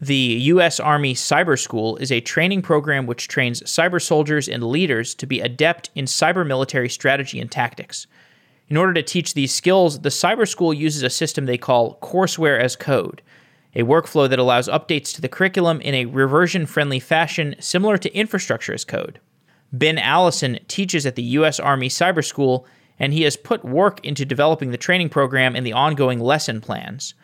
The U.S. Army Cyber School is a training program which trains cyber soldiers and leaders to be adept in cyber military strategy and tactics. In order to teach these skills, the Cyber School uses a system they call Courseware as Code, a workflow that allows updates to the curriculum in a reversion friendly fashion similar to infrastructure as code. Ben Allison teaches at the U.S. Army Cyber School, and he has put work into developing the training program and the ongoing lesson plans.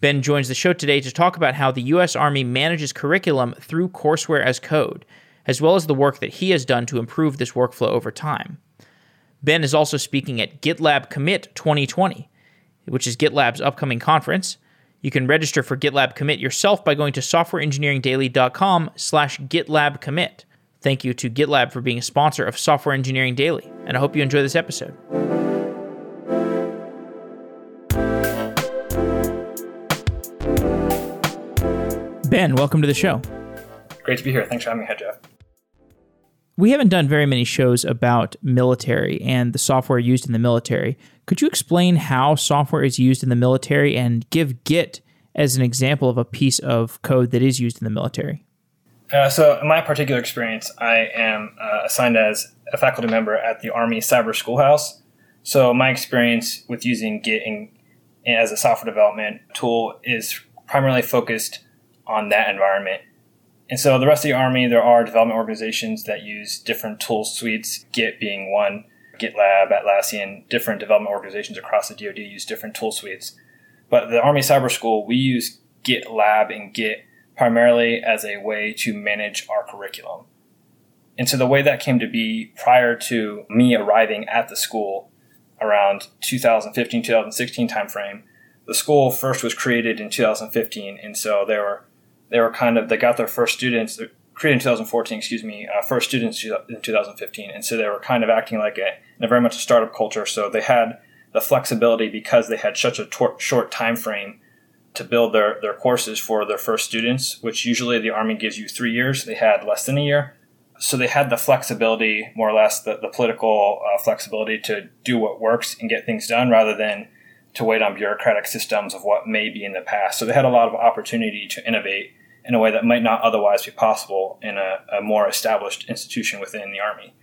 Ben joins the show today to talk about how the U.S. Army manages curriculum through courseware as code, as well as the work that he has done to improve this workflow over time. Ben is also speaking at GitLab Commit 2020, which is GitLab's upcoming conference. You can register for GitLab Commit yourself by going to softwareengineeringdaily.com slash GitLab Commit. Thank you to GitLab for being a sponsor of Software Engineering Daily, and I hope you enjoy this episode. Ben, welcome to the show. Great to be here. Thanks for having me, Jeff. We haven't done very many shows about military and the software used in the military. Could you explain how software is used in the military and give Git as an example of a piece of code that is used in the military? Uh, so, in my particular experience, I am uh, assigned as a faculty member at the Army Cyber Schoolhouse. So, my experience with using Git in, as a software development tool is primarily focused on that environment. And so, the rest of the Army, there are development organizations that use different tool suites, Git being one, GitLab, Atlassian, different development organizations across the DoD use different tool suites. But the Army Cyber School, we use GitLab and Git primarily as a way to manage our curriculum. And so the way that came to be prior to me arriving at the school around 2015, 2016 timeframe, the school first was created in 2015. And so there were, they were kind of, they got their first students, created in 2014, excuse me, uh, first students in 2015. And so they were kind of acting like a, a very much a startup culture. So they had the flexibility because they had such a tor- short time frame to build their, their courses for their first students, which usually the Army gives you three years. They had less than a year. So they had the flexibility, more or less, the, the political uh, flexibility to do what works and get things done rather than to wait on bureaucratic systems of what may be in the past. So they had a lot of opportunity to innovate in a way that might not otherwise be possible in a, a more established institution within the Army.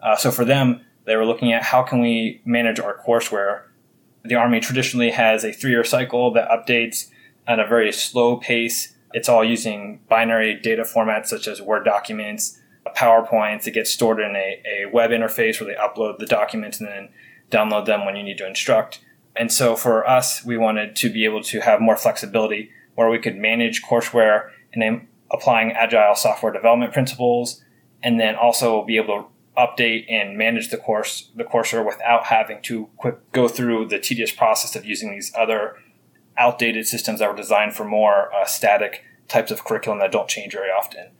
Uh, so for them, they were looking at how can we manage our courseware. The Army traditionally has a three-year cycle that updates at a very slow pace. It's all using binary data formats such as Word documents, PowerPoints. It gets stored in a, a web interface where they upload the documents and then download them when you need to instruct. And so for us, we wanted to be able to have more flexibility where we could manage courseware and then applying agile software development principles and then also be able to update and manage the course the courseware without having to quick go through the tedious process of using these other outdated systems that were designed for more uh, static types of curriculum that don't change very often.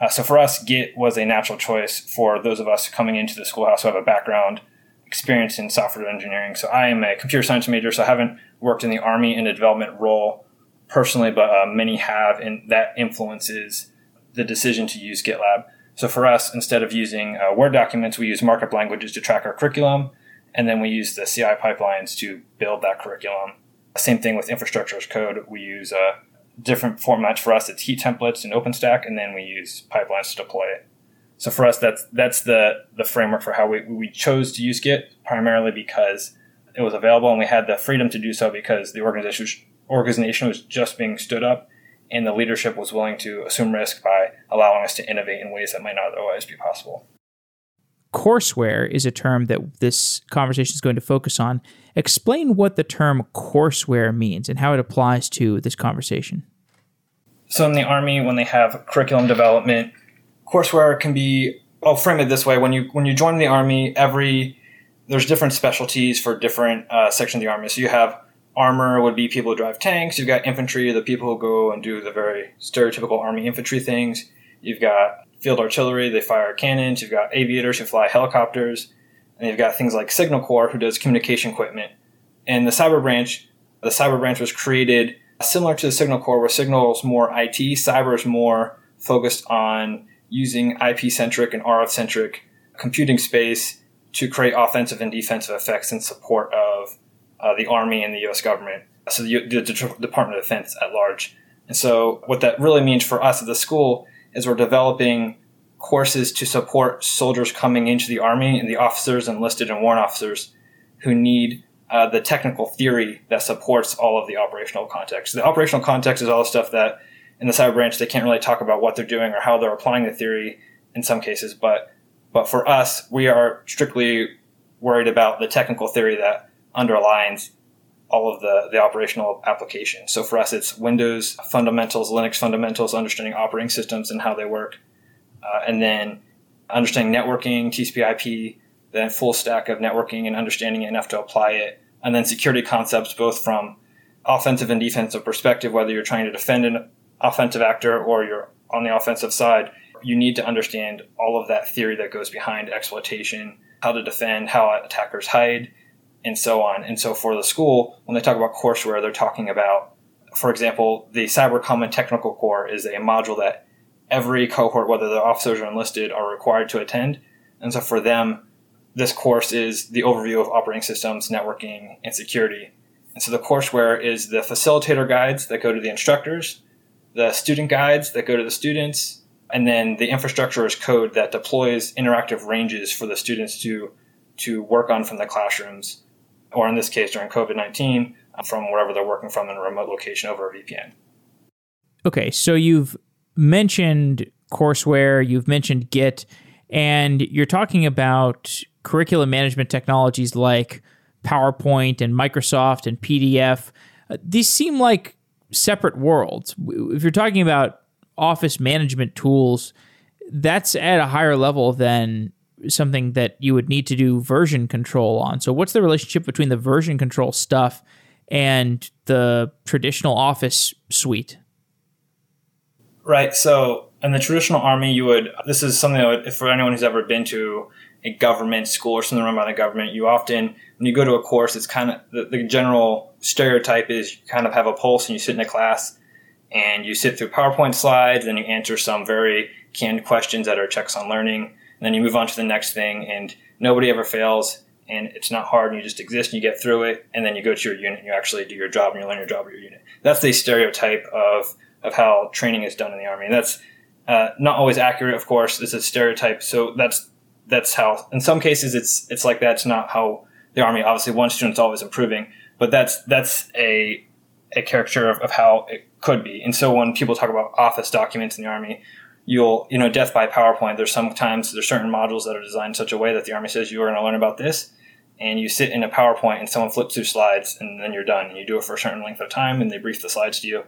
Uh, so for us, Git was a natural choice for those of us coming into the schoolhouse who have a background experience in software engineering. So I am a computer science major, so I haven't worked in the Army in a development role personally, but uh, many have, and that influences the decision to use GitLab. So for us, instead of using uh, Word documents, we use markup languages to track our curriculum, and then we use the CI pipelines to build that curriculum. Same thing with infrastructure as code. We use uh, different formats for us. It's heat templates and OpenStack, and then we use pipelines to deploy it. So for us, that's that's the the framework for how we, we chose to use Git primarily because it was available and we had the freedom to do so because the organization organization was just being stood up and the leadership was willing to assume risk by allowing us to innovate in ways that might not otherwise be possible. Courseware is a term that this conversation is going to focus on. Explain what the term courseware means and how it applies to this conversation. So, in the Army, when they have curriculum development, courseware can be. I'll frame it this way: when you when you join the Army, every there's different specialties for different uh, sections of the Army. So you have armor would be people who drive tanks. You've got infantry, the people who go and do the very stereotypical army infantry things. You've got field artillery, they fire cannons. You've got aviators who fly helicopters. And you've got things like Signal Corps who does communication equipment. And the cyber branch, the cyber branch was created similar to the Signal Corps, where Signal is more IT, cyber is more focused on using IP centric and RF centric computing space to create offensive and defensive effects in support of uh, the Army and the U.S. government, so the, the, Department of Defense at large. And so what that really means for us at the school is we're developing courses to support soldiers coming into the army and the officers enlisted and warrant officers who need uh, the technical theory that supports all of the operational context. The operational context is all the stuff that in the cyber branch they can't really talk about what they're doing or how they're applying the theory in some cases, but but for us, we are strictly worried about the technical theory that underlines all of the, the operational application. So for us, it's Windows fundamentals, Linux fundamentals, understanding operating systems and how they work, uh, and then understanding networking, TCP/IP, then full stack of networking and understanding it enough to apply it, and then security concepts both from offensive and defensive perspective, whether you're trying to defend an offensive actor or you're on the offensive side you need to understand all of that theory that goes behind exploitation, how to defend, how attackers hide, and so on. And so for the school, when they talk about courseware, they're talking about, for example, the Cyber Common Technical Core is a module that every cohort, whether they're officers or enlisted, are required to attend. And so for them, this course is the overview of operating systems, networking, and security. And so the courseware is the facilitator guides that go to the instructors, the student guides that go to the students, and then the infrastructure is code that deploys interactive ranges for the students to to work on from the classrooms, or in this case during COVID nineteen, uh, from wherever they're working from in a remote location over a VPN. Okay, so you've mentioned courseware, you've mentioned Git, and you're talking about curriculum management technologies like PowerPoint and Microsoft and PDF. Uh, these seem like separate worlds. If you're talking about office management tools, that's at a higher level than something that you would need to do version control on. So, what's the relationship between the version control stuff and the traditional office suite? Right. So, in the traditional army, you would, this is something that would, for anyone who's ever been to a government school or something run by the government, you often, when you go to a course, it's kind of the, the general stereotype is you kind of have a pulse and you sit in a class and you sit through PowerPoint slides, and you answer some very canned questions that are checks on learning, and then you move on to the next thing, and nobody ever fails, and it's not hard, and you just exist, and you get through it, and then you go to your unit, and you actually do your job, and you learn your job at your unit. That's the stereotype of of how training is done in the army. And that's uh, not always accurate, of course. It's a stereotype, so that's that's how. In some cases, it's it's like that's not how the army. Obviously, one student's always improving, but that's that's a a caricature of, of how it could be. And so when people talk about office documents in the Army, you'll, you know, death by PowerPoint, there's sometimes there's certain modules that are designed such a way that the Army says you are going to learn about this. And you sit in a PowerPoint and someone flips through slides and then you're done. And you do it for a certain length of time and they brief the slides to you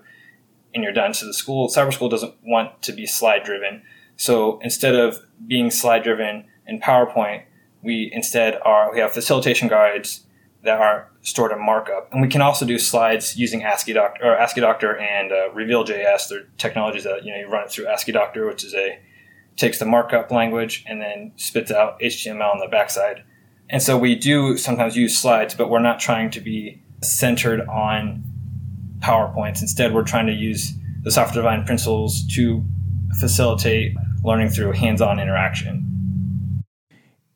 and you're done. So the school, cyber school doesn't want to be slide driven. So instead of being slide driven in PowerPoint, we instead are, we have facilitation guides that are stored in markup. And we can also do slides using Asciidoctor or Asciidoctor and uh, Reveal.js. They're technologies that you know you run it through Asciidoctor, which is a takes the markup language and then spits out HTML on the backside. And so we do sometimes use slides, but we're not trying to be centered on PowerPoints. Instead, we're trying to use the software design principles to facilitate learning through hands-on interaction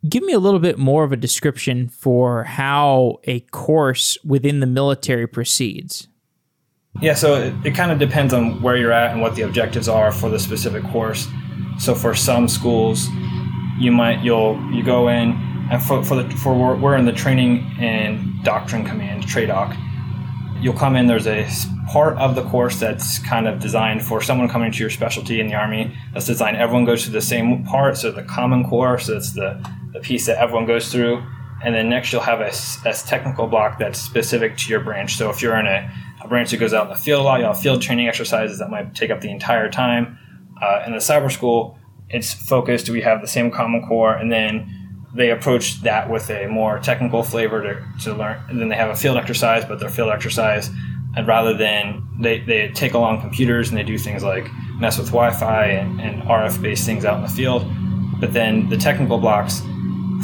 give me a little bit more of a description for how a course within the military proceeds. Yeah, so it, it kind of depends on where you're at and what the objectives are for the specific course. So for some schools, you might you'll you go in and for for the for we're in the training and doctrine command TRADOC. You'll come in. There's a part of the course that's kind of designed for someone coming to your specialty in the army. That's designed. Everyone goes through the same part. So the common core. So it's the the piece that everyone goes through. And then next you'll have a, a technical block that's specific to your branch. So if you're in a, a branch that goes out in the field a lot, you'll have field training exercises that might take up the entire time. Uh, in the cyber school, it's focused. We have the same common core, and then they approach that with a more technical flavor to, to learn. And then they have a field exercise, but their field exercise, and rather than they, they take along computers and they do things like mess with Wi-Fi and, and RF based things out in the field. But then the technical blocks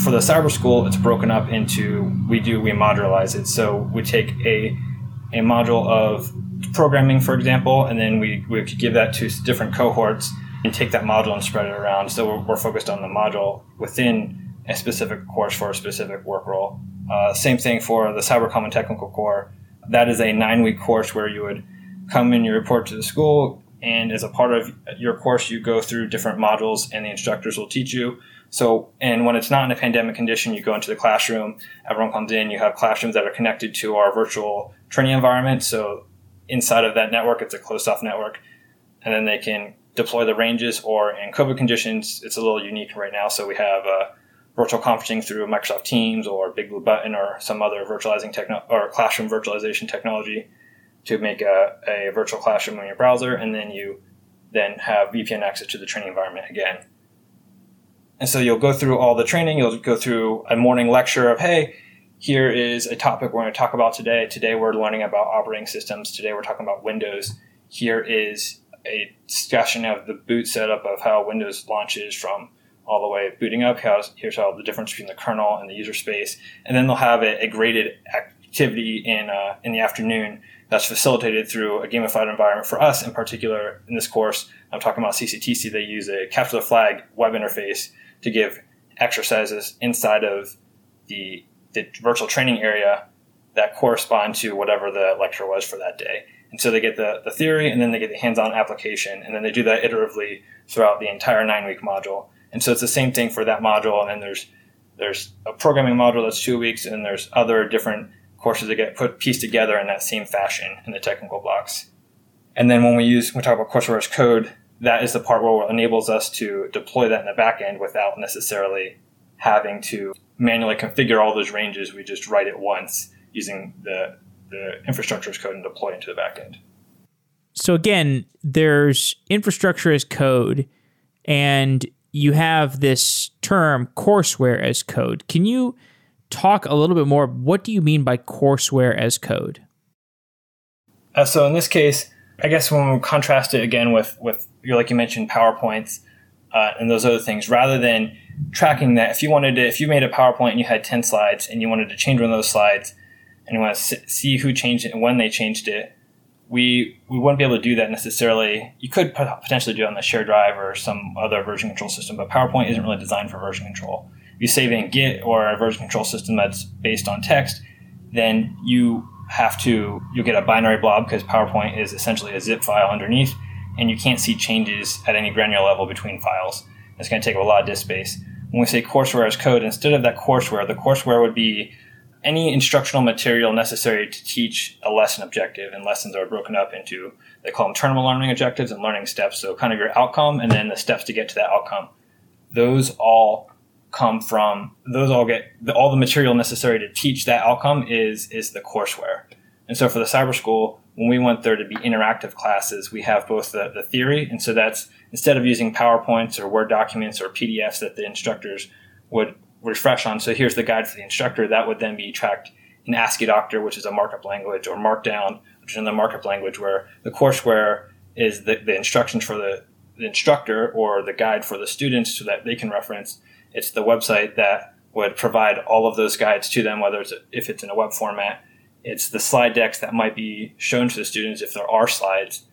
for the cyber school, it's broken up into we do we modularize it. So we take a a module of programming, for example, and then we, we could give that to different cohorts and take that module and spread it around. So we're, we're focused on the module within a specific course for a specific work role. Uh, same thing for the Cyber Common Technical Core. That is a nine week course where you would come in, you report to the school, and as a part of your course, you go through different modules, and the instructors will teach you. So, and when it's not in a pandemic condition, you go into the classroom, everyone comes in, you have classrooms that are connected to our virtual training environment. So, inside of that network, it's a closed off network, and then they can deploy the ranges, or in COVID conditions, it's a little unique right now. So, we have uh, virtual conferencing through Microsoft Teams or Big Blue Button or some other virtualizing techno- or classroom virtualization technology to make a, a virtual classroom on your browser, and then you then have VPN access to the training environment again. And so you'll go through all the training. You'll go through a morning lecture of, hey, here is a topic we're going to talk about today. Today we're learning about operating systems. Today we're talking about Windows. Here is a discussion of the boot setup of how Windows launches from all the way booting up. here's how the difference between the kernel and the user space. And then they'll have a, a graded activity in, uh, in the afternoon that's facilitated through a gamified environment. For us in particular, in this course, I'm talking about CCTC, they use a capture the flag web interface to give exercises inside of the, the virtual training area that correspond to whatever the lecture was for that day. And so they get the, the theory and then they get the hands on application, and then they do that iteratively throughout the entire nine week module. And so it's the same thing for that module, and then there's there's a programming module that's two weeks, and there's other different courses that get put pieced together in that same fashion in the technical blocks. And then when we use when we talk about courseware as code, that is the part where it enables us to deploy that in the back end without necessarily having to manually configure all those ranges. We just write it once using the, the infrastructure as code and deploy into the back end. So again, there's infrastructure as code, and you have this term courseware as code. Can you talk a little bit more? What do you mean by courseware as code? Uh, so in this case, I guess when we contrast it again with with like you mentioned PowerPoints uh, and those other things, rather than tracking that, if you wanted to, if you made a PowerPoint and you had ten slides and you wanted to change one of those slides and you want to see who changed it and when they changed it, we we wouldn't be able to do that necessarily. You could potentially do it on the shared drive or some other version control system, but PowerPoint isn't really designed for version control. You save in Git or a version control system that's based on text, then you have to you'll get a binary blob because PowerPoint is essentially a zip file underneath, and you can't see changes at any granular level between files. It's going to take up a lot of disk space. When we say courseware as code, instead of that courseware, the courseware would be any instructional material necessary to teach a lesson objective, and lessons are broken up into they call them terminal learning objectives and learning steps. So kind of your outcome and then the steps to get to that outcome. Those all come from those all get the, all the material necessary to teach that outcome is is the courseware. And so for the cyber school, when we want there to be interactive classes, we have both the, the theory, and so that's instead of using PowerPoints or Word documents or PDFs that the instructors would refresh on. So here's the guide for the instructor. That would then be tracked in Asciidoctor which is a markup language, or Markdown, which is another markup language, where the courseware is the, the instructions for the, the instructor or the guide for the students so that they can reference it's the website that would provide all of those guides to them, whether it's if it's in a web format. It's the slide decks that might be shown to the students if there are slides.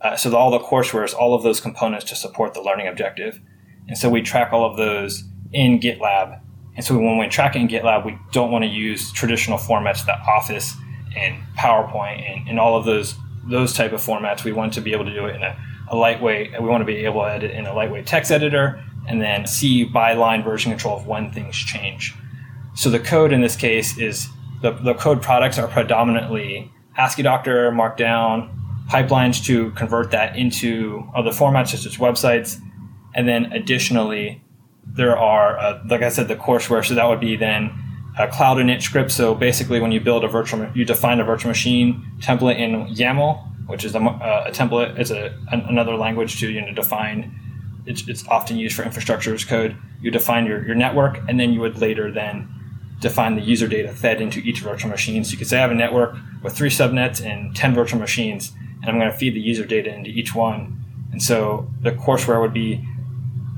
Uh, so the, all the courseware is all of those components to support the learning objective. And so we track all of those in GitLab. And so when we track it in GitLab, we don't want to use traditional formats, the Office and PowerPoint and, and all of those those type of formats. We want to be able to do it in a, a lightweight. We want to be able to edit in a lightweight text editor and then see by line version control of when things change. So the code in this case is the, the code products are predominantly Asciidoctor, Markdown, pipelines to convert that into other formats such as websites. And then additionally, there are, uh, like I said, the courseware. So that would be then a cloud init script. So basically, when you build a virtual, you define a virtual machine template in YAML, which is a, a template. It's a, another language to you know define it's, it's often used for infrastructure as code. You define your, your network, and then you would later then define the user data fed into each virtual machine. So you could say I have a network with three subnets and 10 virtual machines, and I'm going to feed the user data into each one. And so the courseware would be,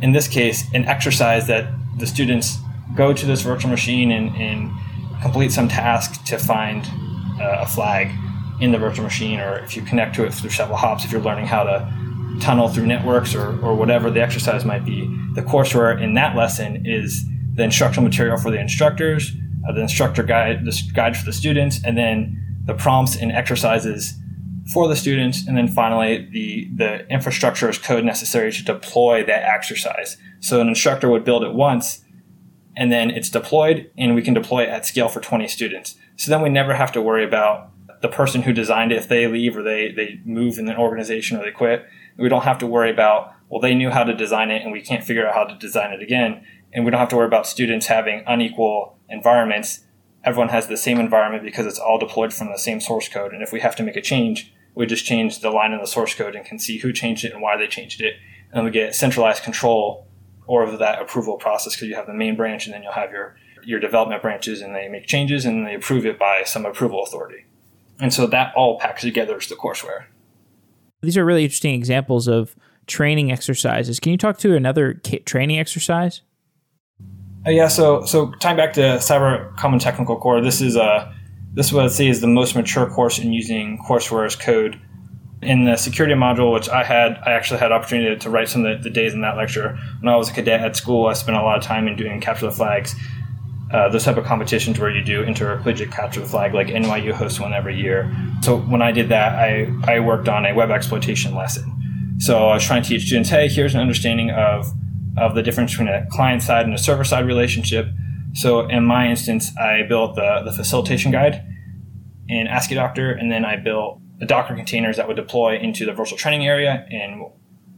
in this case, an exercise that the students go to this virtual machine and, and complete some task to find uh, a flag in the virtual machine, or if you connect to it through several hops, if you're learning how to tunnel through networks or, or whatever the exercise might be. The courseware in that lesson is the instructional material for the instructors, uh, the instructor guide, the guide for the students, and then the prompts and exercises for the students, and then finally the the infrastructure as code necessary to deploy that exercise. So an instructor would build it once, and then it's deployed, and we can deploy it at scale for 20 students. So then we never have to worry about the person who designed it if they leave or they they move in an organization or they quit. We don't have to worry about well they knew how to design it and we can't figure out how to design it again, and we don't have to worry about students having unequal environments. Everyone has the same environment because it's all deployed from the same source code. And if we have to make a change, we just change the line in the source code and can see who changed it and why they changed it. And we get centralized control over that approval process because you have the main branch and then you'll have your, your development branches and they make changes and they approve it by some approval authority. And so that all packs together is the courseware. These are really interesting examples of training exercises. Can you talk to another training exercise? Uh, yeah, so so tying back to Cyber Common Technical Core, this is a this what I'd say is the most mature course in using courseware as code. In the security module, which I had, I actually had opportunity to write some of the, the days in that lecture. When I was a cadet at school, I spent a lot of time in doing capture the flags, uh, those type of competitions where you do intercollegiate capture the flag, like NYU hosts one every year. So when I did that, I, I worked on a web exploitation lesson. So I was trying to teach students, hey, here's an understanding of, of the difference between a client side and a server side relationship so in my instance, I built the, the facilitation guide in Asciidoctor, and then I built the Docker containers that would deploy into the virtual training area, and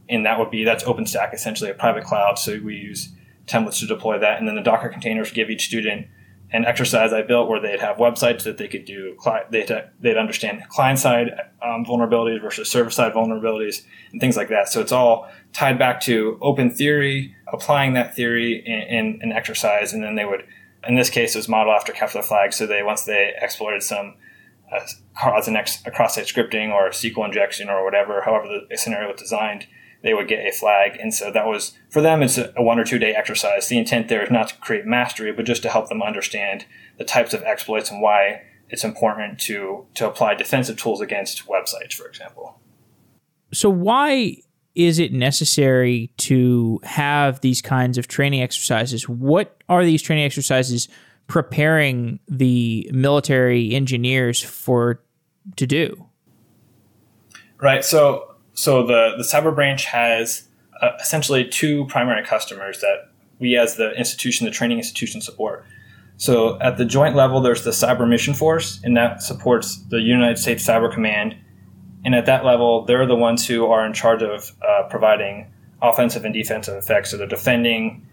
and that would be that's OpenStack, essentially a private cloud. So we use templates to deploy that, and then the Docker containers give each student an exercise I built where they'd have websites that they could do. They'd, they'd understand client side um, vulnerabilities versus server side vulnerabilities and things like that. So it's all tied back to open theory, applying that theory in, an exercise, and then they would, in this case, it was modeled after the flag. So they once they exploited some uh, cause an ex- cross-site scripting or SQL injection or whatever, however the scenario was designed, they would get a flag. And so that was for them. It's a one or two day exercise. The intent there is not to create mastery, but just to help them understand the types of exploits and why it's important to to apply defensive tools against websites, for example. So why is it necessary to have these kinds of training exercises? What are these training exercises preparing the military engineers for to do? Right. So so the the cyber branch has uh, essentially two primary customers that we as the institution, the training institution, support. So at the joint level, there's the Cyber Mission Force, and that supports the United States Cyber Command and at that level, they're the ones who are in charge of uh, providing offensive and defensive effects. So they're defending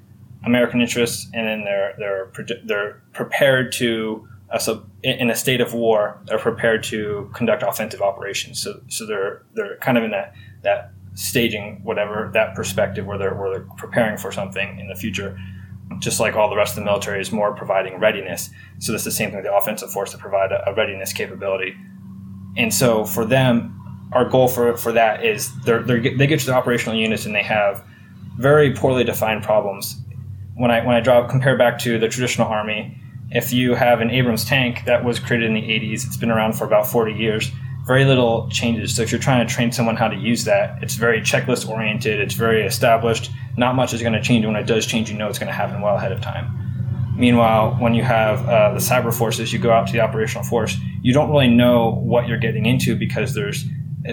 American interests, and then they're they're they're prepared to uh, in a state of war, they're prepared to conduct offensive operations. So so they're they're kind of in that that staging whatever that perspective where they're where they're preparing for something in the future. Just like all the rest of the military is more providing readiness. So that's the same thing with the offensive force to provide a, a readiness capability and so for them, our goal for, for that is they're, they're, they get to the operational units and they have very poorly defined problems. When I when I draw compare back to the traditional army, if you have an Abrams tank that was created in the 80s, it's been around for about 40 years. Very little changes. So if you're trying to train someone how to use that, it's very checklist oriented. It's very established. Not much is going to change. When it does change, you know it's going to happen well ahead of time. Meanwhile, when you have uh, the cyber forces, you go out to the operational force, you don't really know what you're getting into because there's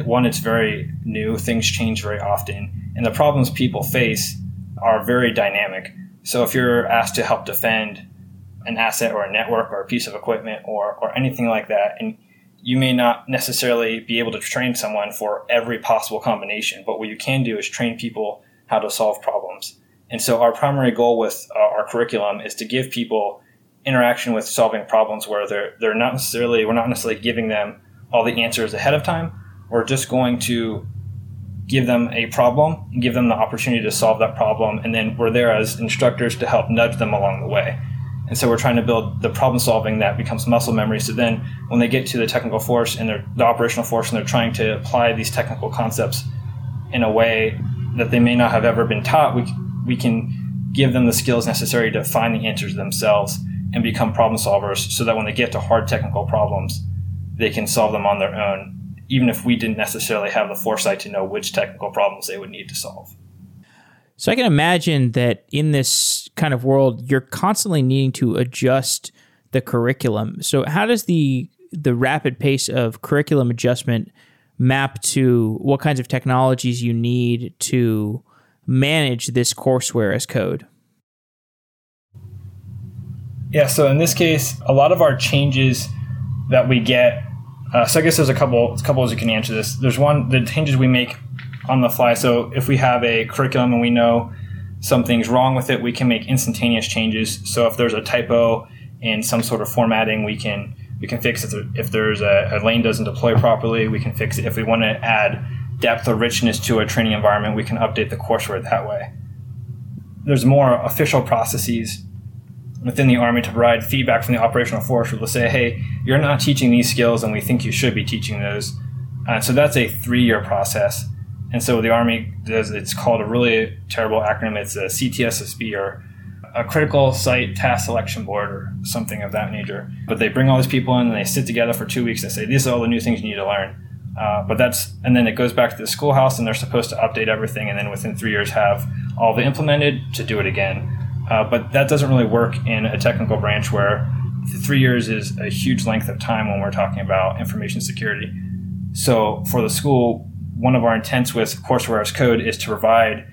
one, it's very new, things change very often, and the problems people face are very dynamic. So if you're asked to help defend an asset or a network or a piece of equipment or, or anything like that, and you may not necessarily be able to train someone for every possible combination, but what you can do is train people how to solve problems. And so our primary goal with uh, our curriculum is to give people interaction with solving problems where they're they're not necessarily we're not necessarily giving them all the answers ahead of time. We're just going to give them a problem, give them the opportunity to solve that problem, and then we're there as instructors to help nudge them along the way. And so we're trying to build the problem solving that becomes muscle memory. So then when they get to the technical force and the operational force and they're trying to apply these technical concepts in a way that they may not have ever been taught, we we can give them the skills necessary to find the answers themselves and become problem solvers so that when they get to hard technical problems, they can solve them on their own, even if we didn't necessarily have the foresight to know which technical problems they would need to solve. So I can imagine that in this kind of world, you're constantly needing to adjust the curriculum. So how does the the rapid pace of curriculum adjustment map to what kinds of technologies you need to manage this courseware as code? Yeah, so in this case, a lot of our changes that we get. Uh, so I guess there's a couple a couple ways you can answer this. There's one the changes we make on the fly. So if we have a curriculum and we know something's wrong with it, we can make instantaneous changes. So if there's a typo in some sort of formatting, we can we can fix it. If there's a, a lane doesn't deploy properly, we can fix it. If we want to add depth or richness to a training environment, we can update the courseware that way. There's more official processes within the Army to provide feedback from the operational force to say, hey, you're not teaching these skills and we think you should be teaching those. Uh, so that's a three year process. And so the Army does, it's called a really terrible acronym. It's a CTSSB or a critical site task selection board or something of that nature. But they bring all these people in and they sit together for two weeks. They say, these are all the new things you need to learn. Uh, but that's, and then it goes back to the schoolhouse and they're supposed to update everything and then within three years have all the implemented to do it again. Uh, but that doesn't really work in a technical branch where three years is a huge length of time when we're talking about information security. So for the school, one of our intents with courseware as code is to provide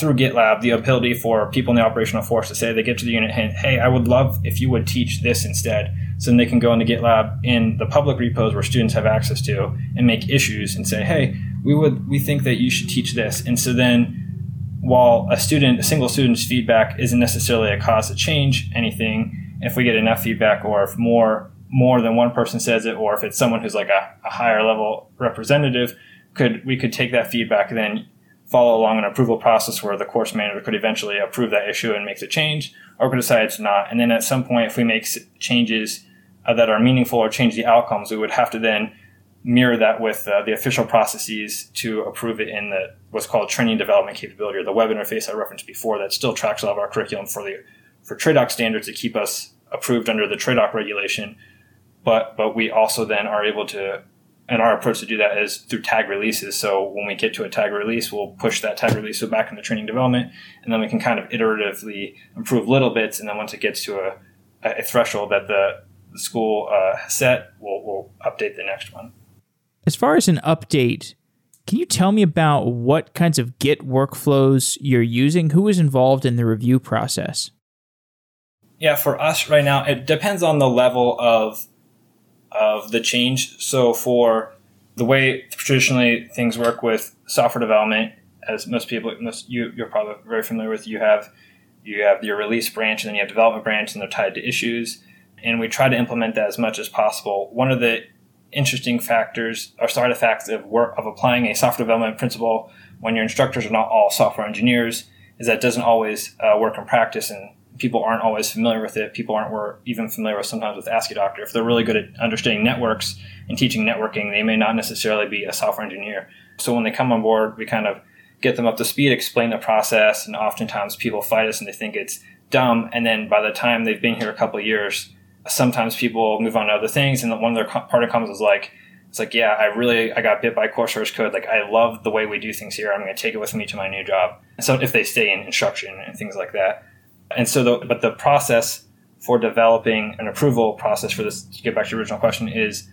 through GitLab the ability for people in the operational force to say they get to the unit, hey, hey, I would love if you would teach this instead. So then they can go into GitLab in the public repos where students have access to and make issues and say, hey, we would we think that you should teach this. And so then while a student, a single student's feedback isn't necessarily a cause to change anything, if we get enough feedback or if more more than one person says it, or if it's someone who's like a, a higher level representative, could we could take that feedback and then follow along an approval process where the course manager could eventually approve that issue and make the change, or could decide it's not. And then at some point, if we make changes uh, that are meaningful or change the outcomes, we would have to then mirror that with uh, the official processes to approve it in the what's called training development capability or the web interface I referenced before that still tracks a lot of our curriculum for the for TRADOC standards to keep us approved under the TRADOC regulation. But but we also then are able to and our approach to do that is through tag releases. So when we get to a tag release, we'll push that tag release back into training development, and then we can kind of iteratively improve little bits. And then once it gets to a, a threshold that the, the school uh, set, we'll, we'll update the next one. As far as an update, can you tell me about what kinds of Git workflows you're using? Who is involved in the review process? Yeah, for us right now, it depends on the level of of the change. So for the way traditionally things work with software development, as most people, most you, you're probably very familiar with, you have you have your release branch and then you have development branch, and they're tied to issues. And we try to implement that as much as possible. One of the interesting factors or side effects of work of applying a software development principle when your instructors are not all software engineers is that doesn't always uh, work in practice and people aren't always familiar with it. People aren't even familiar with sometimes with Asciidoctor. If they're really good at understanding networks and teaching networking, they may not necessarily be a software engineer. So when they come on board, we kind of get them up to speed, explain the process, and oftentimes people fight us and they think it's dumb. And then by the time they've been here a couple years, sometimes people move on to other things, and one of their part of comments was like, "It's like, yeah, I really I got bit by core source code. Like, I love the way we do things here. I'm going to take it with me to my new job." So if they stay in instruction and things like that, and so the but the process for developing an approval process for this to get back to your original question is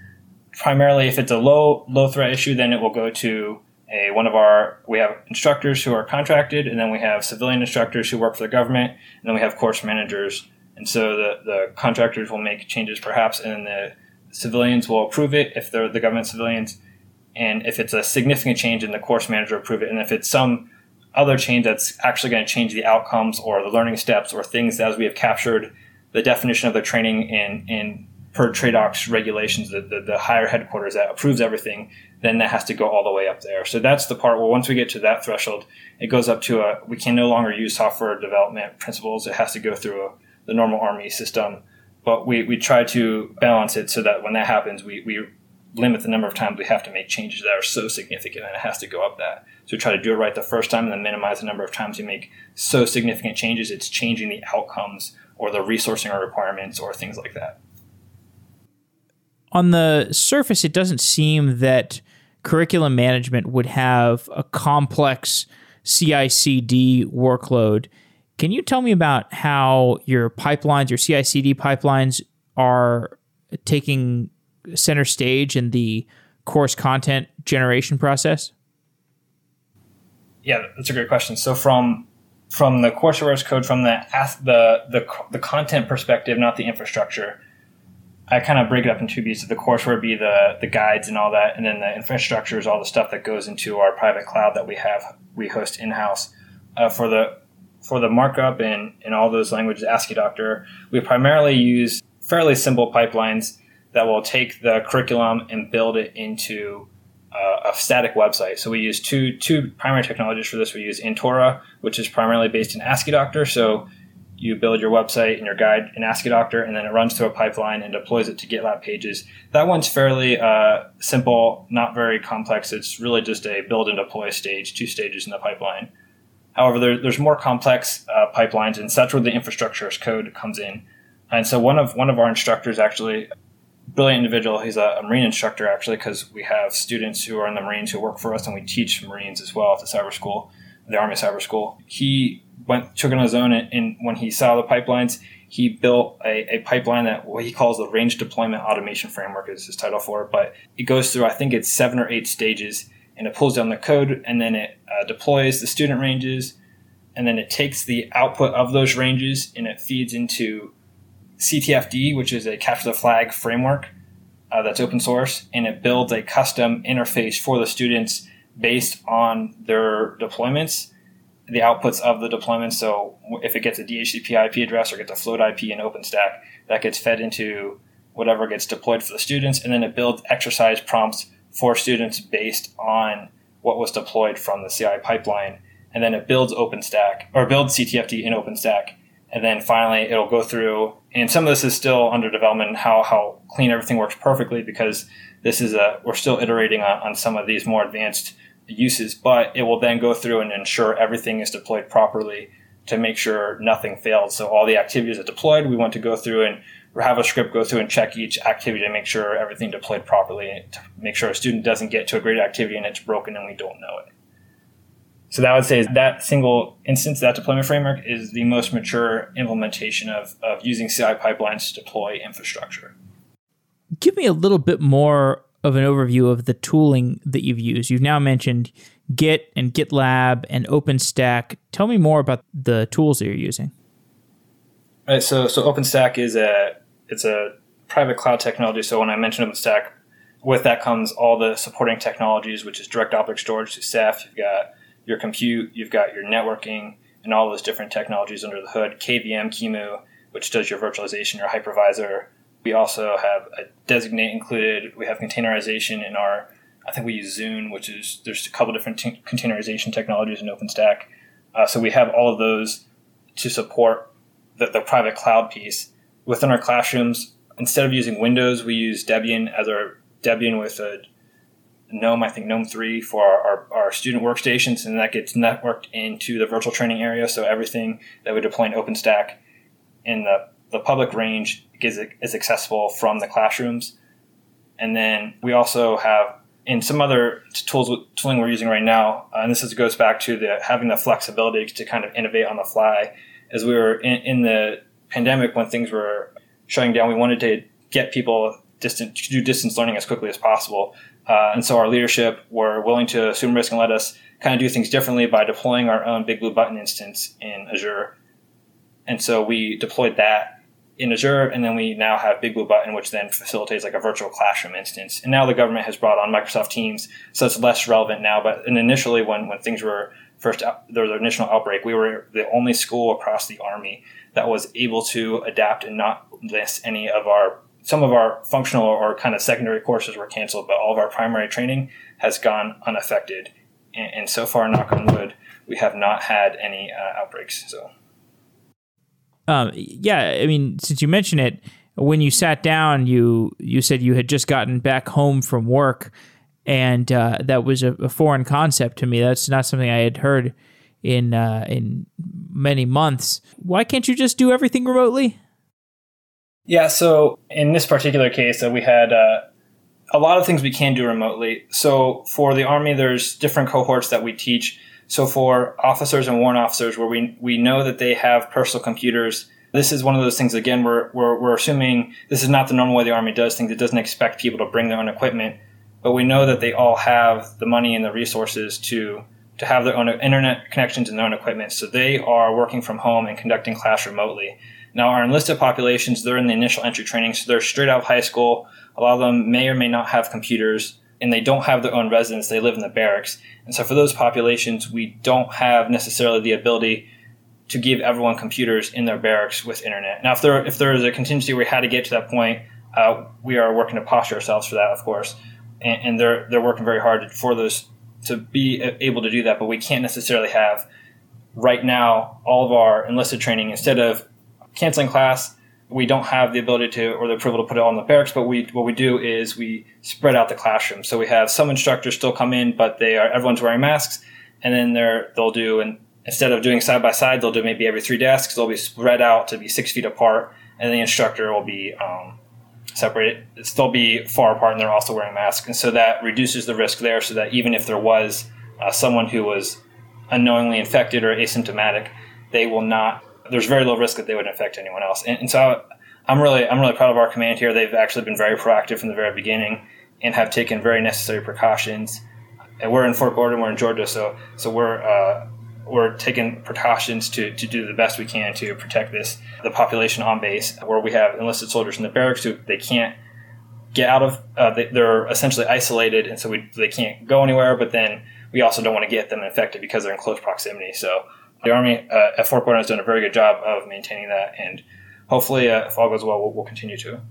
primarily if it's a low low threat issue, then it will go to a one of our we have instructors who are contracted, and then we have civilian instructors who work for the government, and then we have course managers and so the, the contractors will make changes perhaps, and the civilians will approve it if they're the government civilians. And if it's a significant change, then the course manager approve it. And if it's some other change that's actually going to change the outcomes or the learning steps or things as we have captured the definition of the training in, in per TRADOC's regulations, the, the, the, higher headquarters that approves everything, then that has to go all the way up there. So that's the part where once we get to that threshold, it goes up to a, we can no longer use software development principles. It has to go through a, the normal army system. But we, we try to balance it so that when that happens, we, we limit the number of times we have to make changes that are so significant and it has to go up that. So try to do it right the first time and then minimize the number of times you make so significant changes it's changing the outcomes or the resourcing or requirements or things like that. On the surface, it doesn't seem that curriculum management would have a complex CI CD workload can you tell me about how your pipelines, your CI CD pipelines, are taking center stage in the course content generation process? Yeah, that's a great question. So from from the courseware code, from the the the the content perspective, not the infrastructure. I kind of break it up in two pieces. The courseware would be the the guides and all that, and then the infrastructure is all the stuff that goes into our private cloud that we have we host in house. Uh, for the for the markup and in all those languages, Asciidoctor, we primarily use fairly simple pipelines that will take the curriculum and build it into uh, a static website. So we use two two primary technologies for this. We use Antora, which is primarily based in Asciidoctor. So you build your website and your guide in Asciidoctor, and then it runs through a pipeline and deploys it to GitLab pages. That one's fairly uh, simple, not very complex. It's really just a build and deploy stage, two stages in the pipeline. However, there, there's more complex uh, pipelines, and that's where the infrastructure as code comes in. And so one of one of our instructors actually brilliant individual. He's a, a Marine instructor actually, because we have students who are in the Marines who work for us, and we teach Marines as well at the cyber school, the Army Cyber School. He went took it on his own, and, and when he saw the pipelines, he built a, a, pipeline that what he calls the range deployment automation framework is his title for it. But it goes through, I think it's seven or eight stages, and it pulls down the code, and then it uh, deploys the student ranges, and then it takes the output of those ranges and it feeds into CTFD, which is a capture the flag framework uh, that's open source, and it builds a custom interface for the students based on their deployments, the outputs of the deployments. So if it gets a DHCP IP address or gets a float IP in OpenStack, that gets fed into whatever gets deployed for the students, and then it builds exercise prompts for students based on what was deployed from the CI pipeline, and then it builds OpenStack or builds CTFD in OpenStack and then finally it'll go through and some of this is still under development how how clean everything works perfectly because this is a we're still iterating on, on some of these more advanced uses but it will then go through and ensure everything is deployed properly to make sure nothing failed so all the activities that deployed. We want to go through and have a script go through and check each activity to make sure everything deployed properly to make sure a student doesn't get to a great activity and it's broken and we don't know it so that would say that single instance, that deployment framework is the most mature implementation of, of using CI pipelines to deploy infrastructure. Give me a little bit more of an overview of the tooling that you've used. You've now mentioned Git and GitLab and OpenStack. Tell me more about the tools that you're using. Right, so so OpenStack is a it's a private cloud technology. So when I mention OpenStack, with that comes all the supporting technologies, which is direct object storage to Ceph. You've got your compute, you've got your networking, and all those different technologies under the hood. KVM, QEMU, which does your virtualization, your hypervisor. We also have a designate included. We have containerization in our, I think we use Zun, which is, there's a couple different t- containerization technologies in OpenStack. Uh, so we have all of those to support the, the private cloud piece. Within our classrooms, instead of using Windows, we use Debian as our Debian with a GNOME, I think GNOME 3 for our, our, our, student workstations, and that gets networked into the virtual training area. So everything that we deploy in OpenStack in the, the public range is, accessible from the classrooms. And then we also have in some other tools tooling we're using right now, uh, and this is, goes back to the having the flexibility to kind of innovate on the fly. As we were in, in the pandemic when things were shutting down, we wanted to get people distant to do distance learning as quickly as possible. Uh, and so our leadership were willing to assume risk and let us kind of do things differently by deploying our own Big Blue Button instance in Azure. And so we deployed that in Azure, and then we now have Big Blue Button, which then facilitates like a virtual classroom instance. And now the government has brought on Microsoft Teams, so it's less relevant now. But initially, when when things were first there was an initial outbreak, we were the only school across the Army that was able to adapt and not list any of our some of our functional or kind of secondary courses were canceled, but all of our primary training has gone unaffected. And, and so far, knock on wood, we have not had any uh, outbreaks. So, um, yeah, I mean, since you mentioned it, when you sat down, you you said you had just gotten back home from work, and uh, that was a, a, foreign concept to me. That's not something I had heard in uh, in many months. Why can't you just do everything remotely? Yeah, so in this particular case, uh, we had uh, a lot of things we can do remotely. So for the Army, there's different cohorts that we teach. So for officers and warrant officers, where we, we know that they have personal computers, this is one of those things, again, we're, we're, we're assuming this is not the normal way the Army does things. It doesn't expect people to bring their own equipment. but we know that they all have the money and the resources to to have their own internet connections and their own equipment. So they are working from home and conducting class remotely. Now, our enlisted populations, they're in the initial entry training, so they're straight out of high school. A lot of them may or may not have computers, and they don't have their own residence. They live in the barracks. And so for those populations, we don't have necessarily the ability to give everyone computers in their barracks with internet. Now, if there if there is a contingency where we had to get to that point, uh, we are working to posture ourselves for that, of course, and, and they're they're working very hard for those to be able to do that. But we can't necessarily have right now all of our enlisted training instead of canceling class. We don't have the ability to or the approval to put it in the barracks, but we what we do is we spread out the classroom. So we have some instructors still come in, but they are everyone's wearing masks, and then they're they'll do and instead of doing side by side, they'll do maybe every three desks. They'll be spread out to be six feet apart, and the instructor will be um, separated. Still be far apart, and they're also wearing masks, and so that reduces the risk there. So that even if there was uh, someone who was unknowingly infected or asymptomatic, they will not there's very low risk that they would infect anyone else. And, and so I'm really I'm really proud of our command here. They've actually been very proactive from the very beginning and have taken very necessary precautions. And we're in Fort Gordon, we're in Georgia, so so we're uh, we're taking precautions to, to do the best we can to protect this the population on base, where we have enlisted soldiers in the barracks who they can't get out of. Uh, they, are essentially isolated, and so we, they can't go anywhere. But then we also don't want to get them infected because they're in close proximity. So the Army uh, at Fort Gordon has done a very good job of maintaining that, and hopefully, uh, if all goes well, we'll, we'll continue to.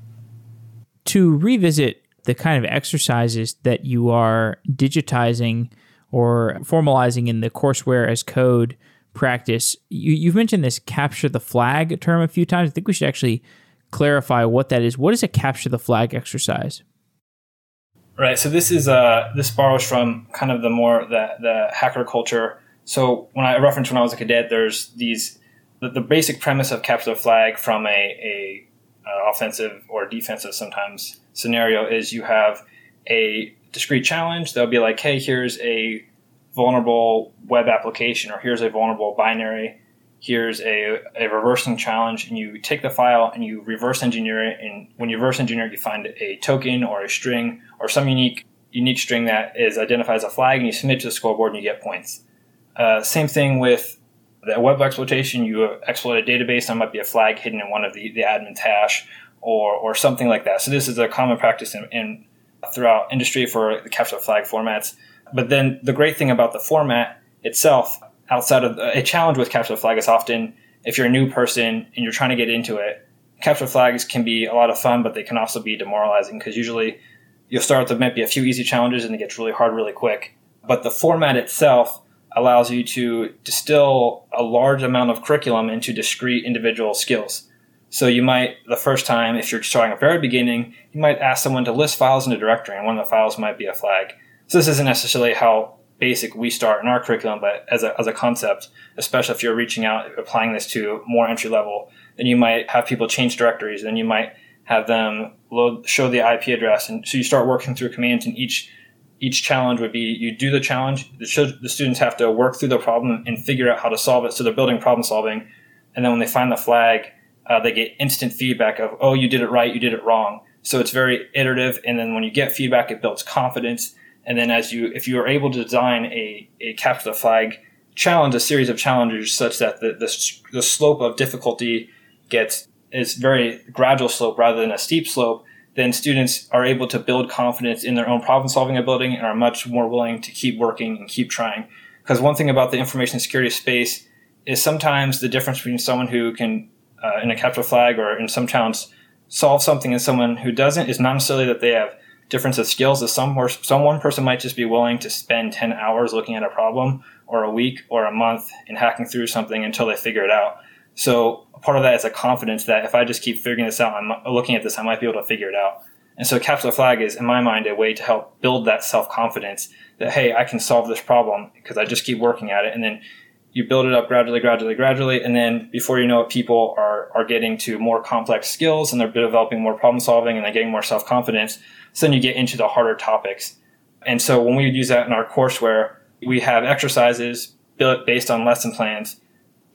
To revisit the kind of exercises that you are digitizing or formalizing in the courseware as code practice, you, have mentioned this capture the flag term a few times. I think we should actually clarify what that is. What is a capture the flag exercise? Right. So this is uh, this borrows from kind of the more the the hacker culture so when I referenced when I was a cadet, there's these the, the basic premise of capture the flag from a, a uh, offensive or defensive sometimes scenario is you have a discrete challenge. That'll be like, hey, here's a vulnerable web application or here's a vulnerable binary. Here's a, a reversing challenge. And you take the file and you reverse engineer it. And when you reverse engineer it you find a token or a string or some unique unique string that is identified as a flag and you submit to the scoreboard and you get points uh, same thing with the web exploitation. You exploit a database, and might be a flag hidden in one of the, the admin's hash or, or something like that. So this is a common practice in, in throughout industry for the capture flag formats. But then the great thing about the format itself, outside of a challenge with capture flag, is often if you're a new person and you're trying to get into it, capture flags can be a lot of fun, but they can also be demoralizing because usually you'll start with maybe a few easy challenges and it gets really hard really quick. But the format itself allows you to distill a large amount of curriculum into discrete individual skills. So you might, the first time, if you're starting at very beginning, you might ask someone to list files in a directory, and one of the files might be a flag. So this isn't necessarily how basic we start in our curriculum, but as a, as a concept, especially if you're reaching out, applying this to more entry level, then you might have people change directories, then you might have them load, show the IP address, and so you start working through commands, in each each challenge would be you do the challenge the, the students have to work through the problem and figure out how to solve it. So they're building problem solving and then when they find the flag uh, they get instant feedback of oh you did it right you did it wrong. So it's very iterative and then when you get feedback it builds confidence. And then as you if you are able to design a, a capture the flag challenge a series of challenges such that the, the, the slope of difficulty gets is very gradual slope rather than a steep slope then students are able to build confidence in their own problem solving ability and are much more willing to keep working and keep trying. Because one thing about the information security space is sometimes the difference between someone who can, uh, in a capture flag or in some towns, solve something and someone who doesn't is not necessarily that they have difference of skills. As some, some one person might just be willing to spend 10 hours looking at a problem or a week or a month and hacking through something until they figure it out. So part of that is a confidence that if I just keep figuring this out, I'm looking at this, I might be able to figure it out. And so capture flag is, in my mind, a way to help build that self confidence that hey, I can solve this problem because I just keep working at it, and then you build it up gradually, gradually, gradually, and then before you know it, people are are getting to more complex skills and they're developing more problem solving and they're getting more self confidence. So then you get into the harder topics. And so when we use that in our courseware, we have exercises built based on lesson plans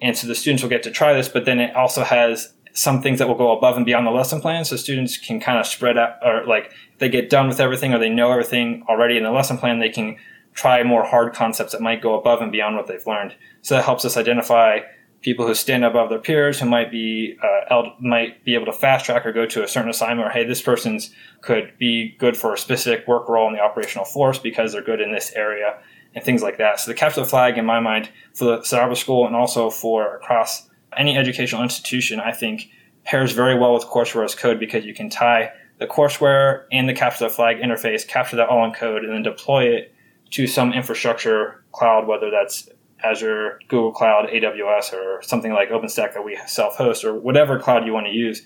and so the students will get to try this, but then it also has some things that will go above and beyond the lesson plan. So students can kind of spread out or like they get done with everything or they know everything already in the lesson plan they can try more hard concepts that might go above and beyond what they've learned. So that helps us identify people who stand above their peers who might be uh, might be able to fast track or go to a certain assignment or hey this person's could be good for a specific work role in the operational force because they're good in this area and things like that so the capture the flag in my mind for the cyber school and also for across any educational institution i think pairs very well with courseware as code because you can tie the courseware and the capture the flag interface capture that all in code and then deploy it to some infrastructure cloud whether that's Azure, Google Cloud, AWS, or something like OpenStack that we self-host, or whatever cloud you want to use,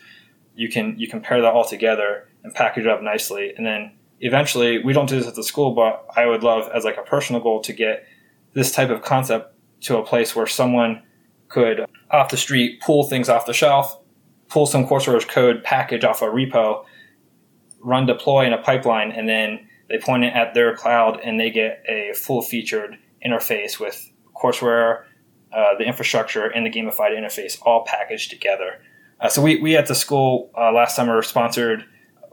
you can you can pair that all together and package it up nicely. And then eventually, we don't do this at the school, but I would love as like a personal goal to get this type of concept to a place where someone could off the street pull things off the shelf, pull some courseware as code package off a repo, run deploy in a pipeline, and then they point it at their cloud and they get a full featured interface with courseware, uh, the infrastructure, and the gamified interface all packaged together. Uh, so we, we at the school uh, last summer sponsored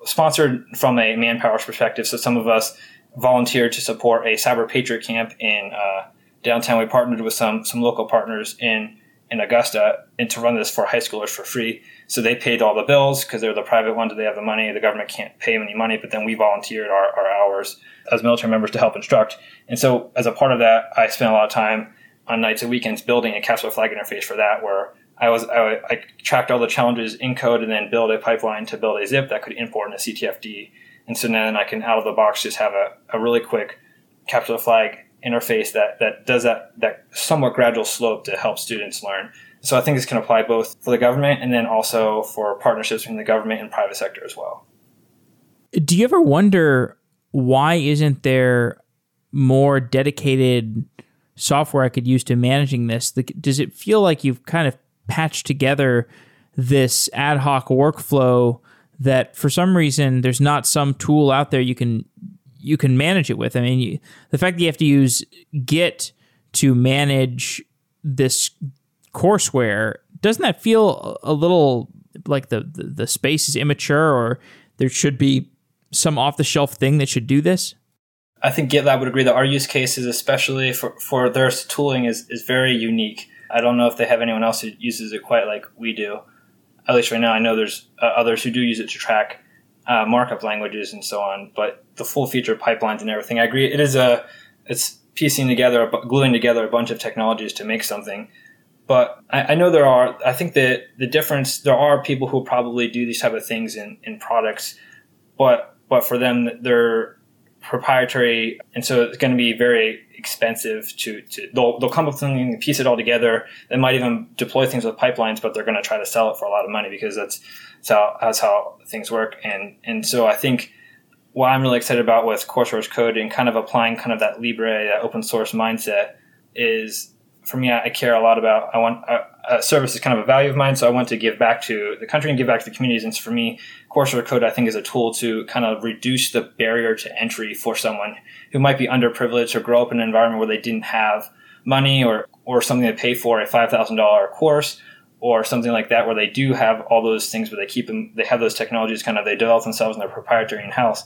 sponsored from a manpower perspective. So some of us volunteered to support a cyber patriot camp in uh, downtown. We partnered with some some local partners in in Augusta and to run this for high schoolers for free. So they paid all the bills because they're the private ones. They have the money. The government can't pay them any money, but then we volunteered our, our hours as military members to help instruct. And so as a part of that, I spent a lot of time on nights and weekends building a capture flag interface for that where I was I, I, tracked all the challenges in code and then build a pipeline to build a zip that could import in a CTFd. And so then I can out of the box just have a, a really quick capture the flag interface that, that does that that somewhat gradual slope to help students learn. So I think this can apply both for the government and then also for partnerships between the government and private sector as well. Do you ever wonder why isn't there more dedicated software I could use to managing this? Does it feel like you've kind of patched together this ad hoc workflow that for some reason there's not some tool out there you can you can manage it with? I mean, you, the fact that you have to use Git to manage this courseware doesn't that feel a little like the, the, the space is immature or there should be some off the shelf thing that should do this? I think GitLab would agree that our use cases, especially for, for their tooling, is, is very unique. I don't know if they have anyone else who uses it quite like we do. At least right now, I know there's uh, others who do use it to track uh, markup languages and so on. But the full feature pipelines and everything, I agree. It is a it's piecing together, gluing together a bunch of technologies to make something. But I, I know there are. I think that the difference there are people who probably do these type of things in, in products, but but for them, they're proprietary, and so it's going to be very expensive to, to they'll, they'll come up with something, piece it all together. They might even deploy things with pipelines, but they're going to try to sell it for a lot of money because that's, that's how that's how things work. And and so I think what I'm really excited about with courseware as code and kind of applying kind of that Libre, that open source mindset is for me, I, care a lot about. I want uh, a, service is kind of a value of mine, so I want to give back to the country and give back to the communities. And for me, courseware as code, I think, is a tool to kind of reduce the barrier to entry for someone who might be underprivileged or grow up in an environment where they didn't have money or or something to pay for a five thousand dollar course or something like that, where they do have all those things, where they keep them, they have those technologies, kind of they develop themselves in their proprietary in house,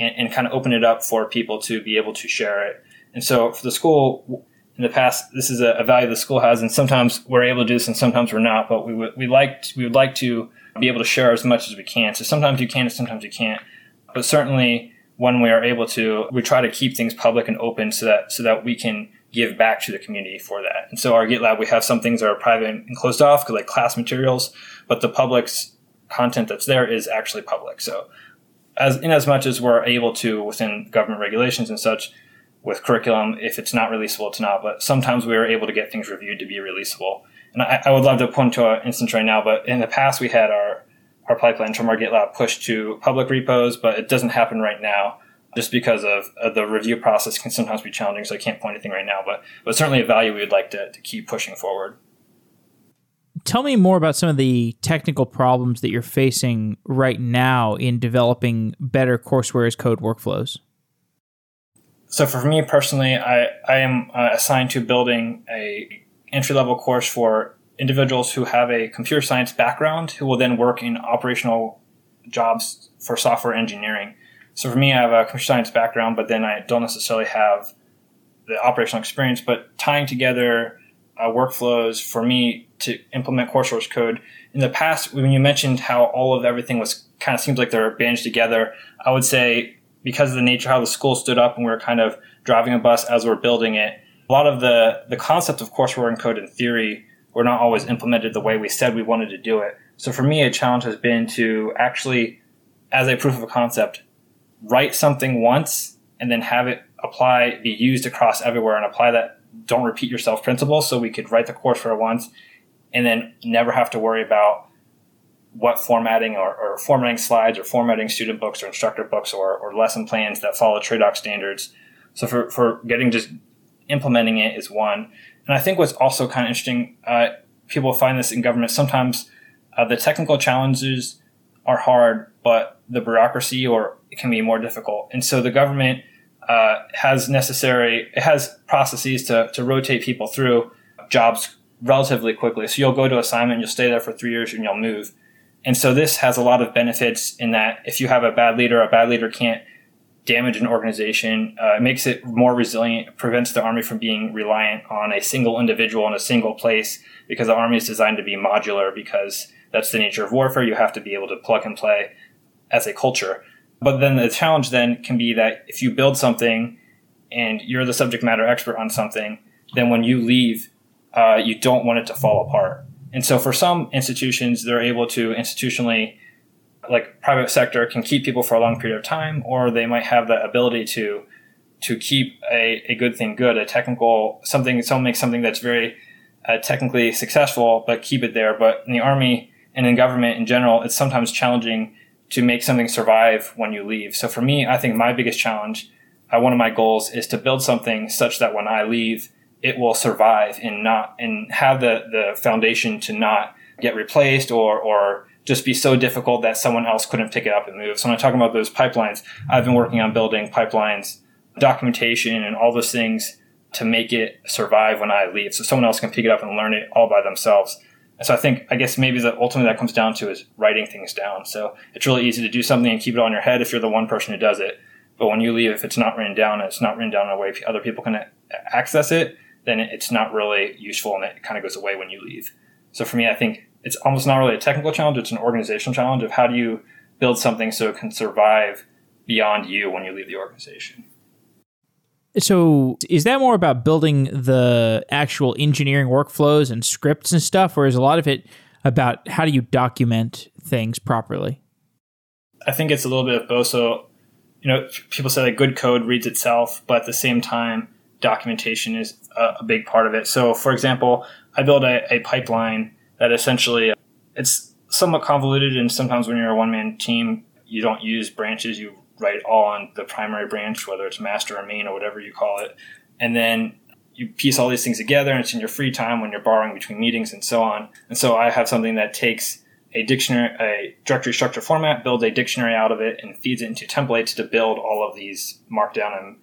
and, and kind of open it up for people to be able to share it. And so for the school in the past, this is a, a, value the school has, and sometimes we're able to do this, and sometimes we're not. But we would we like we would like to be able to share as much as we can. So sometimes you can, and sometimes you can't. But certainly, when we are able to, we try to keep things public and open so that so that we can give back to the community for that. And so our GitLab, we have some things that are private and closed off, like class materials, but the public's content that's there is actually public. So as in as much as we're able to within government regulations and such with curriculum. If it's not releasable, it's not. But sometimes we are able to get things reviewed to be releasable. And I, I would love to point to an instance right now, but in the past we had our our pipelines from our GitLab pushed to public repos, but it doesn't happen right now just because of, of, the review process can sometimes be challenging. So I can't point anything right now, but but certainly a value we would like to, to keep pushing forward. Tell me more about some of the technical problems that you're facing right now in developing better courseware as code workflows so for me personally, I, I am uh, assigned to building a entry level course for individuals who have a computer science background who will then work in operational jobs for software engineering. So for me, I have a computer science background, but then I don't necessarily have the operational experience. But tying together uh, workflows for me to implement courseware as code in the past, when you mentioned how all of everything was kind of seems like they're bandaged together, I would say because of the nature of how the school stood up and we were kind of driving a bus as we we're building it, a lot of the the concept of courseware and code in theory were not always implemented the way we said we wanted to do it. So for me, a challenge has been to actually, as a proof of a concept, write something once and then have it apply, be used across everywhere and apply that don't repeat yourself principle. So we could write the course for once and then never have to worry about what formatting or, or, formatting slides or formatting student books or instructor books or, or lesson plans that follow TRADOC standards. So for, for getting just implementing it is one. And I think what's also kind of interesting, uh, people find this in government. Sometimes uh, the technical challenges are hard, but the bureaucracy or it can be more difficult. And so the government uh, has necessary, it has processes to, to rotate people through jobs relatively quickly. So you'll go to assignment, you'll stay there for three years, and you'll move. And so this has a lot of benefits in that if you have a bad leader, a bad leader can't damage an organization. Uh, it makes it more resilient, prevents the army from being reliant on a single individual in a single place because the army is designed to be modular because that's the nature of warfare. You have to be able to plug and play as a culture. But then the challenge then can be that if you build something and you're the subject matter expert on something, then when you leave, uh, you don't want it to fall apart. And so for some institutions, they're able to institutionally like private sector can keep people for a long period of time, or they might have the ability to to keep a, a good thing good, a technical something, someone makes something that's very uh, technically successful, but keep it there. But in the army and in government in general, it's sometimes challenging to make something survive when you leave. So for me, I think my biggest challenge, uh, one of my goals, is to build something such that when I leave, it will survive and not and have the the foundation to not get replaced or or just be so difficult that someone else couldn't pick it up and move. So when I'm talking about those pipelines, I've been working on building pipelines, documentation, and all those things to make it survive when I leave, so someone else can pick it up and learn it all by themselves. And so I think, I guess maybe the ultimately that comes down to is writing things down. So it's really easy to do something and keep it on your head if you're the one person who does it. But when you leave, if it's not written down and it's not written down in a way other people can access it, then it's not really useful and it kind of goes away when you leave. So for me, I think it's almost not really a technical challenge, it's an organizational challenge of how do you build something so it can survive beyond you when you leave the organization. So, is that more about building the actual engineering workflows and scripts and stuff, or is a lot of it about how do you document things properly? I think it's a little bit of both. So, you know, people say that good code reads itself, but at the same time, documentation is a, a big part of it. So, for example, I build a, a pipeline that essentially it's somewhat convoluted, and sometimes when you're a one man team, you don't use branches. You write all on the primary branch, whether it's master or main or whatever you call it, and then you piece all these things together, and it's in your free time when you're borrowing between meetings and so on. And so I have something that takes a dictionary, a directory structure format, builds a dictionary out of it, and feeds it into templates to build all of these Markdown and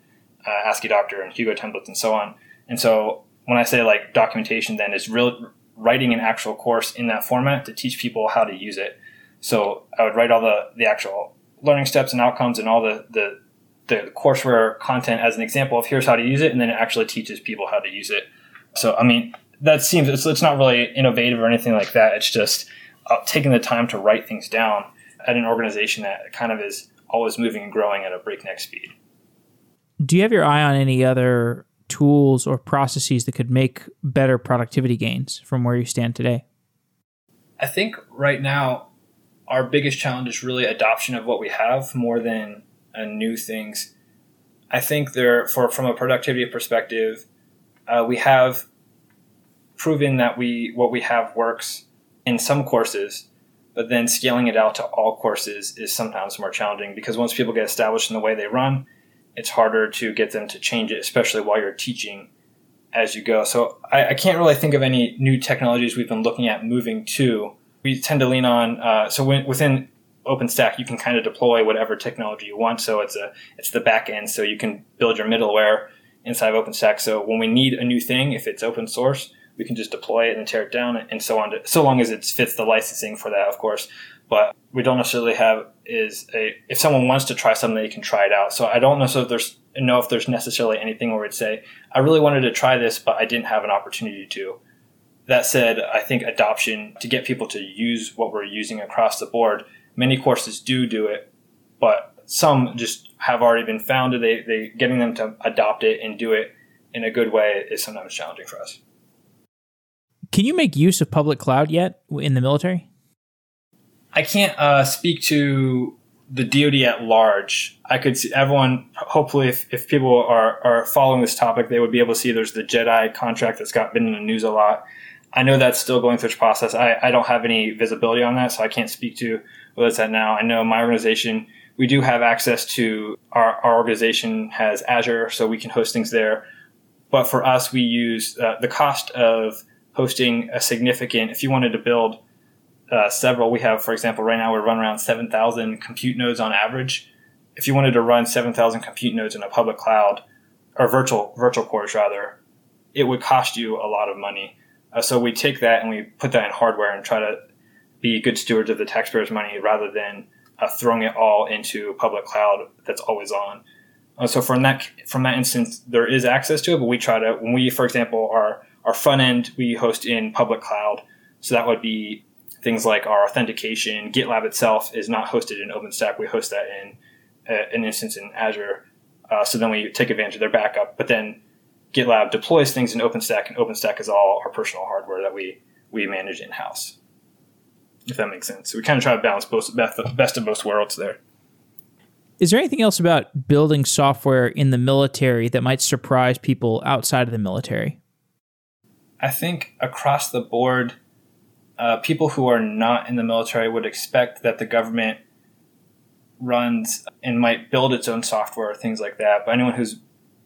uh, Asciidoctor and Hugo templates and so on. And so when I say like documentation, then is real writing an actual course in that format to teach people how to use it. So I would write all the the actual learning steps and outcomes and all the the the courseware content as an example of here's how to use it, and then it actually teaches people how to use it. So I mean that seems it's, it's not really innovative or anything like that. It's just uh, taking the time to write things down at an organization that kind of is always moving and growing at a breakneck speed. Do you have your eye on any other tools or processes that could make better productivity gains from where you stand today? I think right now our biggest challenge is really adoption of what we have more than uh, new things. I think there, for from a productivity perspective, uh, we have proven that we what we have works in some courses, but then scaling it out to all courses is sometimes more challenging because once people get established in the way they run, it's harder to get them to change it, especially while you're teaching as you go. So I, I can't really think of any new technologies we've been looking at moving to we tend to lean on. Uh, so when, within OpenStack, you can kind of deploy whatever technology you want. So it's a it's the back end, so you can build your middleware inside of OpenStack. So when we need a new thing, if it's open source, we can just deploy it and tear it down and so on. To, so long as it fits the licensing for that, of course. But we don't necessarily have is a if someone wants to try something, they can try it out. So I don't know there's know if there's necessarily anything where we'd say I really wanted to try this, but I didn't have an opportunity to. That said, I think adoption to get people to use what we're using across the board. Many courses do do it, but some just have already been founded. They they getting them to adopt it and do it in a good way is sometimes challenging for us. Can you make use of public cloud yet in the military? I can't uh, speak to the DoD at large. I could see everyone. Hopefully, if, if people are, are following this topic, they would be able to see there's the JEDI contract that's got been in the news a lot. I know that's still going through its process. I, I don't have any visibility on that, so I can't speak to where it's at now. I know my organization, we do have access to our, our organization has Azure, so we can host things there. But for us, we use uh, the cost of hosting a significant, if you wanted to build uh, several, we have, for example, right now we run around 7,000 compute nodes on average. If you wanted to run 7,000 compute nodes in a public cloud, or virtual, virtual cores rather, it would cost you a lot of money. Uh, so we take that and we put that in hardware and try to be good stewards of the taxpayers' money rather than uh, throwing it all into public cloud that's always on. Uh, so from that from that instance, there is access to it, but we try to when we, for example, our our front end we host in public cloud. So that would be things like our authentication. GitLab itself is not hosted in OpenStack. We host that in uh, an instance in Azure. Uh, so then we take advantage of their backup. But then GitLab deploys things in OpenStack, and OpenStack is all our personal hardware that we we manage in house. If that makes sense. So we kind of try to balance both best of both worlds there. Is there anything else about building software in the military that might surprise people outside of the military? I think across the board, uh, people who are not in the military would expect that the government runs and might build its own software, or things like that. But anyone who's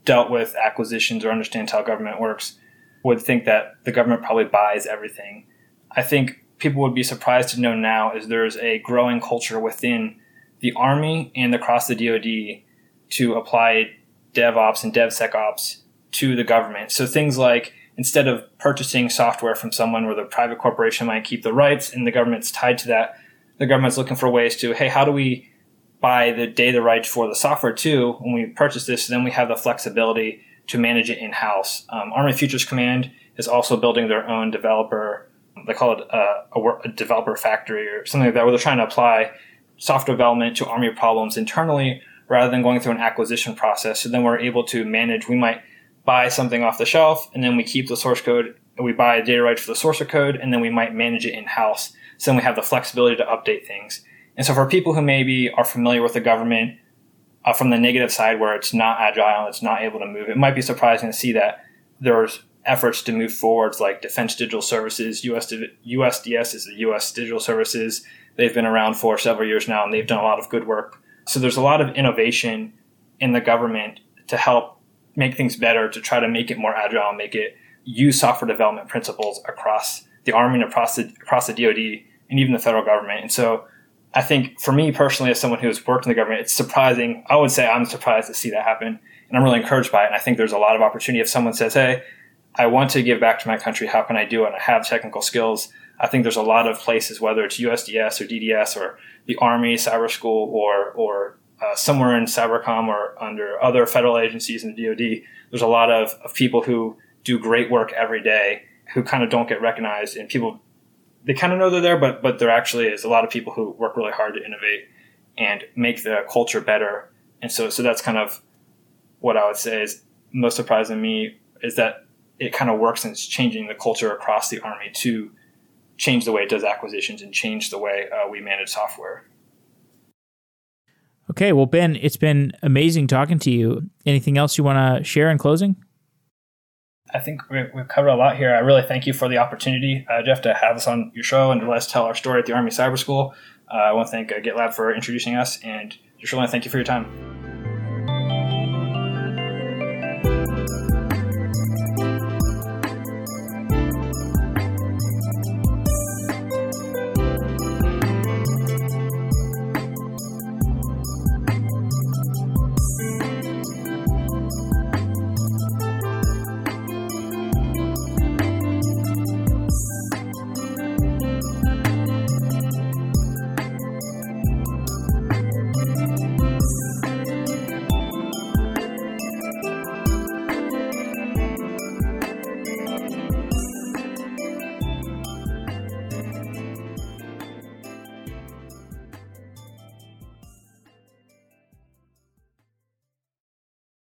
dealt with acquisitions or understands how government works would think that the government probably buys everything. I think people would be surprised to know now is there's a growing culture within the Army and across the DoD to apply DevOps and DevSecOps to the government. So things like instead of purchasing software from someone where the private corporation might keep the rights and the government's tied to that, the government's looking for ways to, hey, how do we buy the data rights for the software too when we purchase this? then we have the flexibility to manage it in house. Um, Army Futures Command is also building their own developer. They call it uh, a, a, developer factory or something like that, where they're trying to apply software development to Army problems internally rather than going through an acquisition process. So then we're able to manage, we might buy something off the shelf and then we keep the source code we buy data rights for the source code and then we might manage it in house. So then we have the flexibility to update things. And so for people who maybe are familiar with the government uh, from the negative side where it's not agile and it's not able to move, it might be surprising to see that there's efforts to move forwards like Defense Digital Services, US, USDS is the US Digital Services They've been around for several years now and they've done a lot of good work. So there's a lot of innovation in the government to help make things better, to try to make it more agile and make it use software development principles across the Army and across the, across the DoD and even the federal government. And so I think for me personally, as someone who has worked in the government, it's surprising. I would say I'm surprised to see that happen. And I'm really encouraged by it. And I think there's a lot of opportunity if someone says, hey, I want to give back to my country. How can I do it? And I have technical skills. I think there's a lot of places, whether it's USDS or DDS or the Army Cyber School or or uh, somewhere in Cybercom or under other federal agencies in the DoD, there's a lot of, of people who do great work every day who kind of don't get recognized, and people they kind of know they're there, but but there actually is a lot of people who work really hard to innovate and make the culture better. And so so that's kind of what I would say is most surprising to me is that it kind of works and it's changing the culture across the army to change the way it does acquisitions and change the way uh, we manage software. Okay, well, Ben, it's been amazing talking to you. Anything else you want to share in closing? I think we've covered a lot here. I really thank you for the opportunity, uh, Jeff, to have us on your show and to let us tell our story at the Army Cyber School. Uh, I want to thank uh, GitLab for introducing us, and just really thank you for your time.